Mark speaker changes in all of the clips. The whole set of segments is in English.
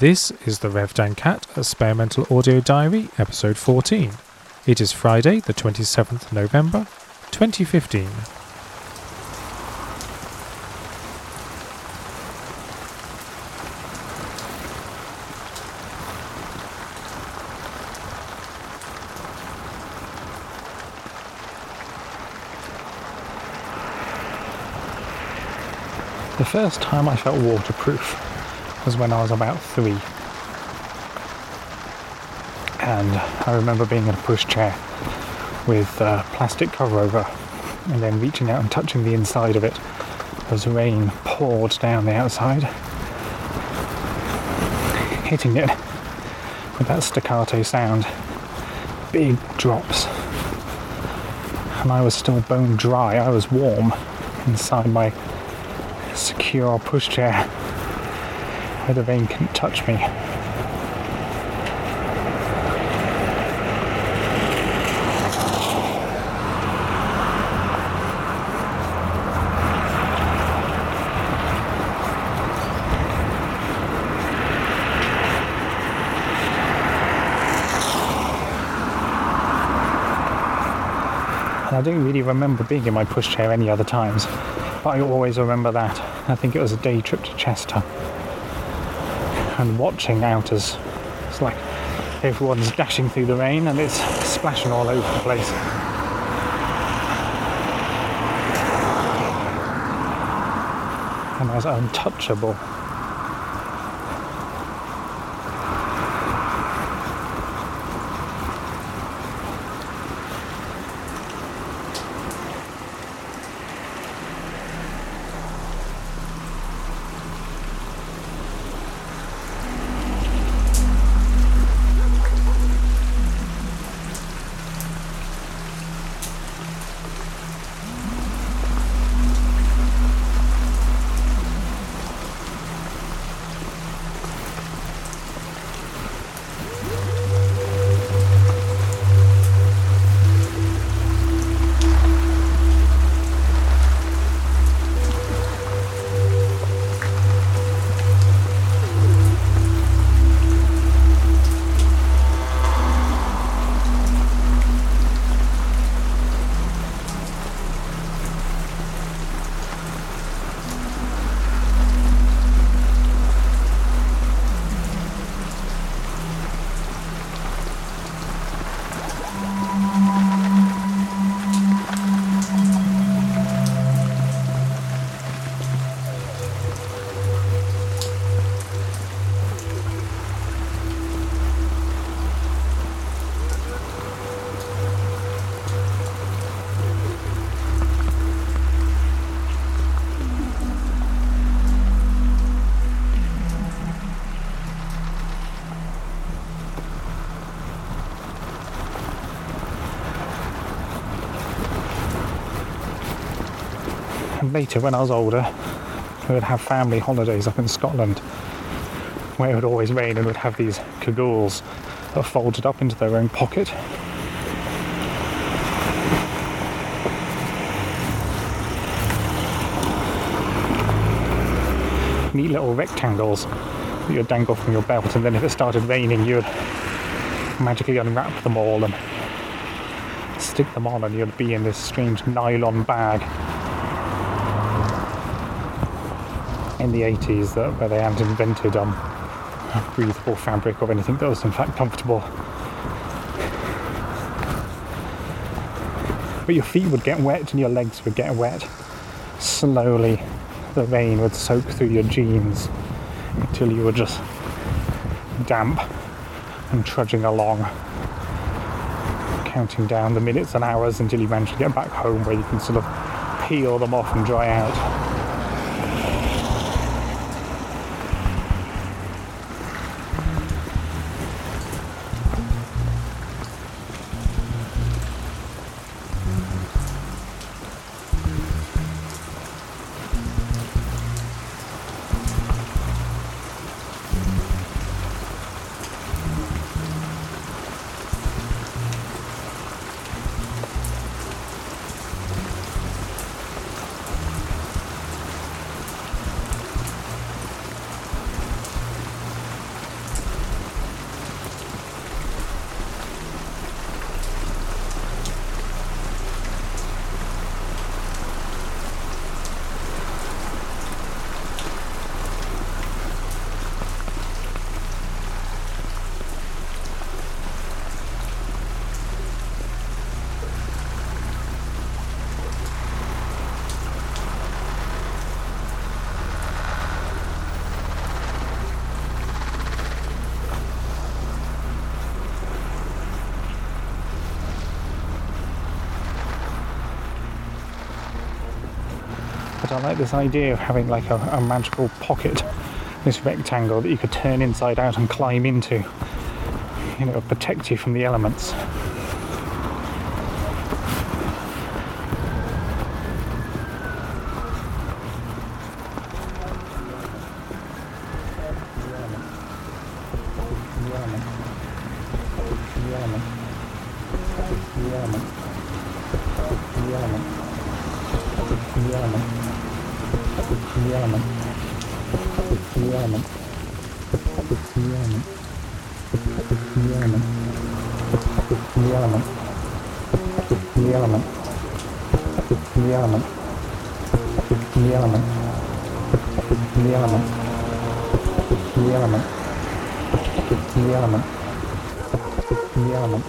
Speaker 1: This is the Rev Dan Catt Experimental Audio Diary, episode 14. It is Friday, the 27th November, 2015. The first time I felt waterproof was when I was about three. And I remember being in a pushchair with a plastic cover over and then reaching out and touching the inside of it as rain poured down the outside, hitting it with that staccato sound. Big drops. And I was still bone dry, I was warm inside my secure pushchair where the rain couldn't touch me. I don't really remember being in my pushchair any other times, but I always remember that. I think it was a day trip to Chester. And watching out as it's like everyone's dashing through the rain and it's splashing all over the place. And I was untouchable. Later, when I was older, we would have family holidays up in Scotland where it would always rain and we'd have these cagoules that folded up into their own pocket. Neat little rectangles that you'd dangle from your belt, and then if it started raining, you'd magically unwrap them all and stick them on, and you'd be in this strange nylon bag in the 80s that where they hadn't invented um, breathable fabric or anything that was in fact comfortable. But your feet would get wet and your legs would get wet. Slowly, the rain would soak through your jeans until you were just damp and trudging along, counting down the minutes and hours until you manage to get back home where you can sort of peel them off and dry out. I like this idea of having like a, a magical pocket, this rectangle that you could turn inside out and climb into. You know, protect you from the elements. the Uppvärmning. Uppvärmning. Uppvärmning. Uppvärmning. Uppvärmning. Uppvärmning. Uppvärmning. Uppvärmning. Uppvärmning. Uppvärmning. Uppvärmning. Uppvärmning. Uppvärmning.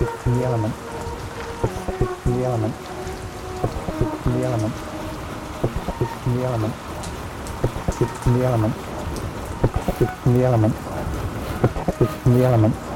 Speaker 1: Uppvärmning. Uppvärmning. the element. In the element. In the element. The element. The element.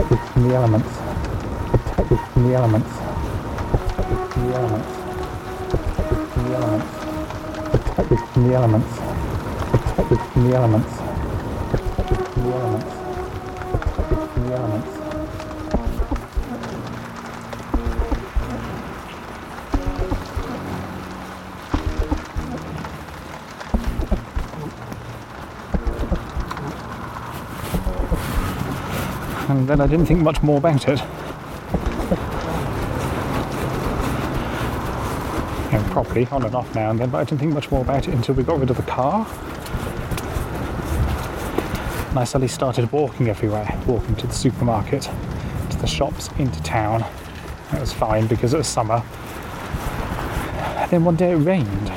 Speaker 1: It's the elements. It's the elements. It's the elements. It's the elements. It's the elements. It's the elements. It's the elements. It's the elements. And then I didn't think much more about it. you know, properly, on and off now and then, but I didn't think much more about it until we got rid of the car. And I suddenly started walking everywhere, walking to the supermarket, to the shops, into town. That was fine because it was summer. And then one day it rained.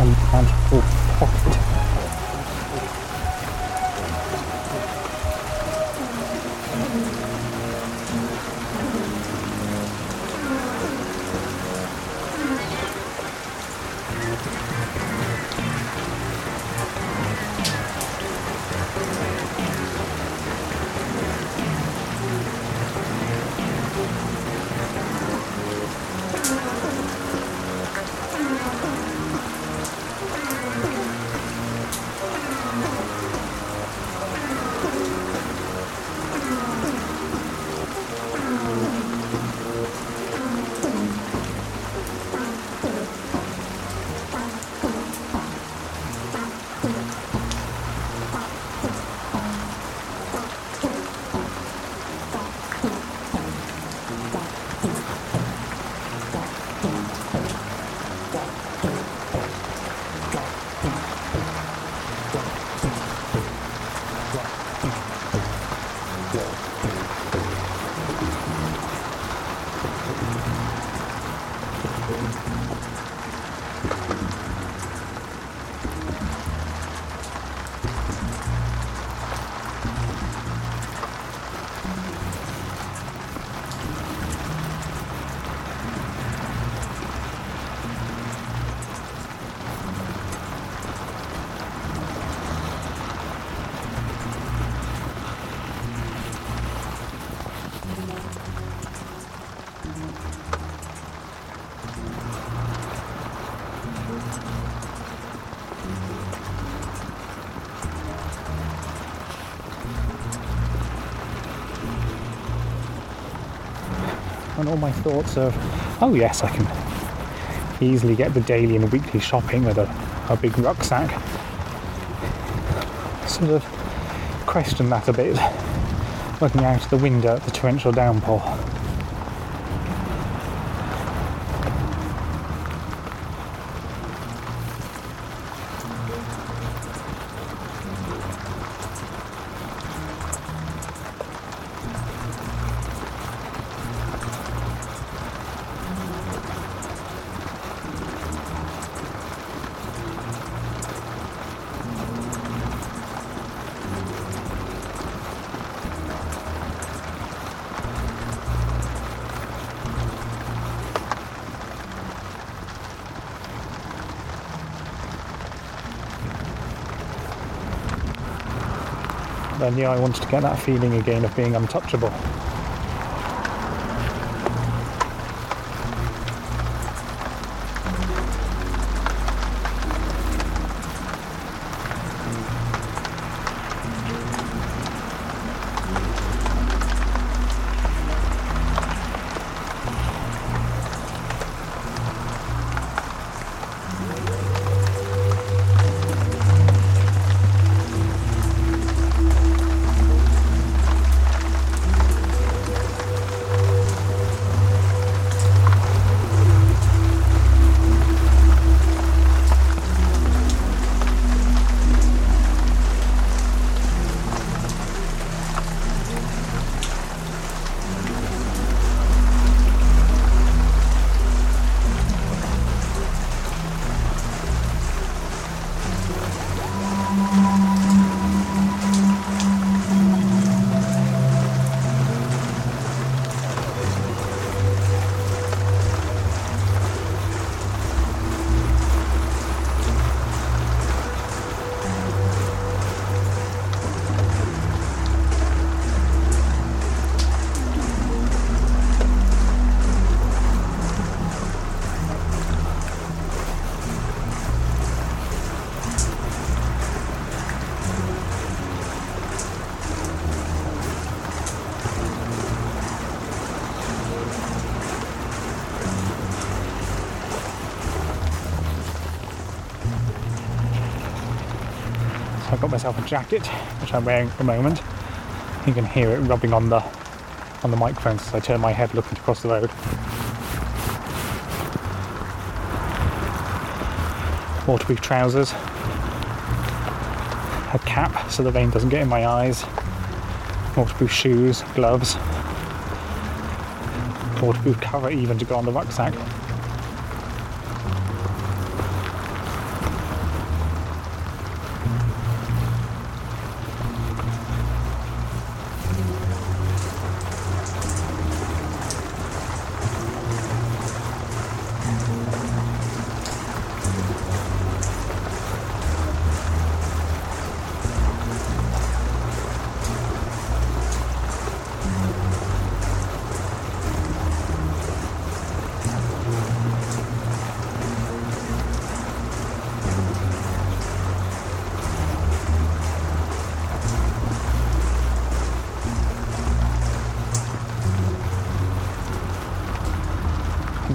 Speaker 1: and and and all my thoughts of, oh yes, I can easily get the daily and weekly shopping with a, a big rucksack. Sort of question that a bit, looking out the window at the torrential downpour. Then yeah, I wanted to get that feeling again of being untouchable. I got myself a jacket, which I'm wearing at the moment. You can hear it rubbing on the on the microphone as I turn my head looking across the road. Waterproof trousers, a cap so the rain doesn't get in my eyes, waterproof shoes, gloves, waterproof cover even to go on the rucksack.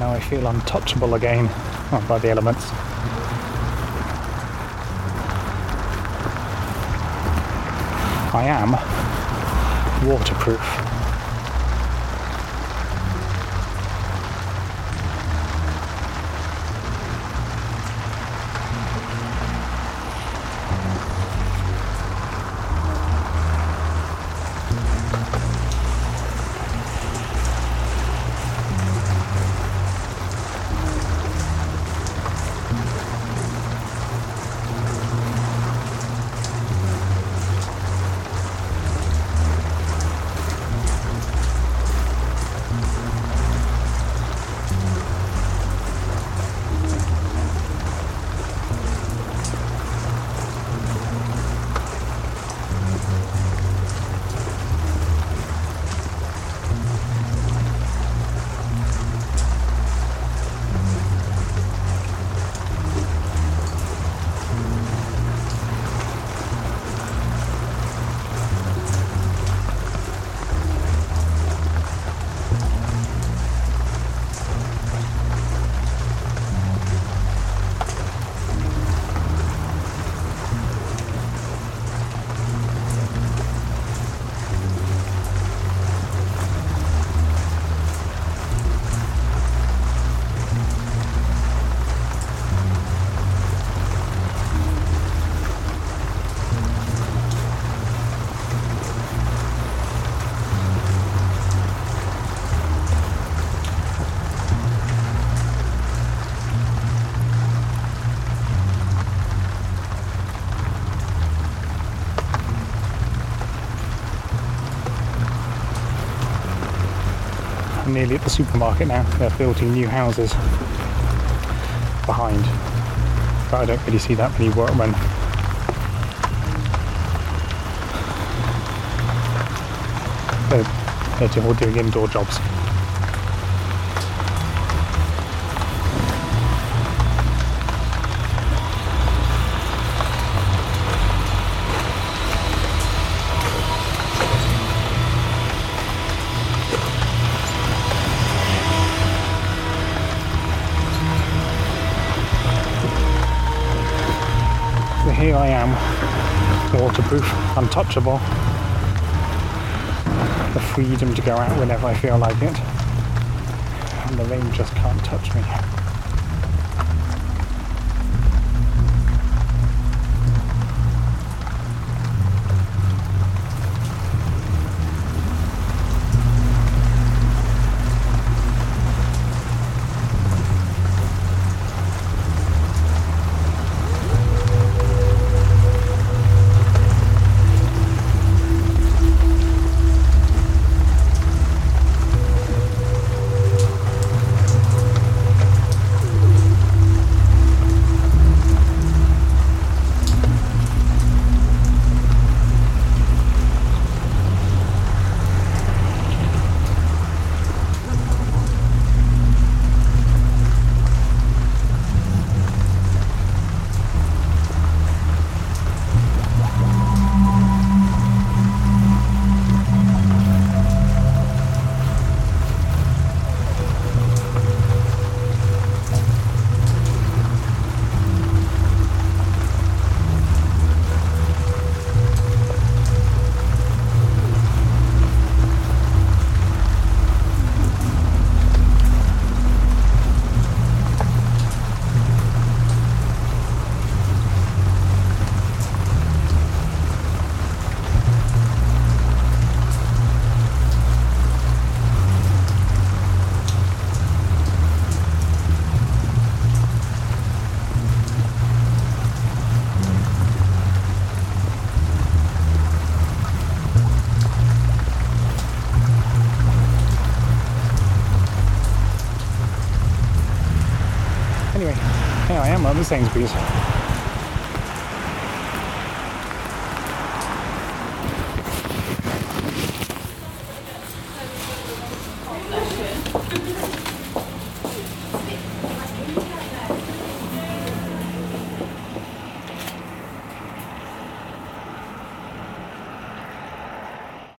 Speaker 1: Now I feel untouchable again by the elements. I am waterproof. Nearly at the supermarket now. They're building new houses behind, but I don't really see that many workmen. They're, they're all doing indoor jobs. Here I am, waterproof, untouchable. The freedom to go out whenever I feel like it. And the rain just can't touch me. The Sainsbury's.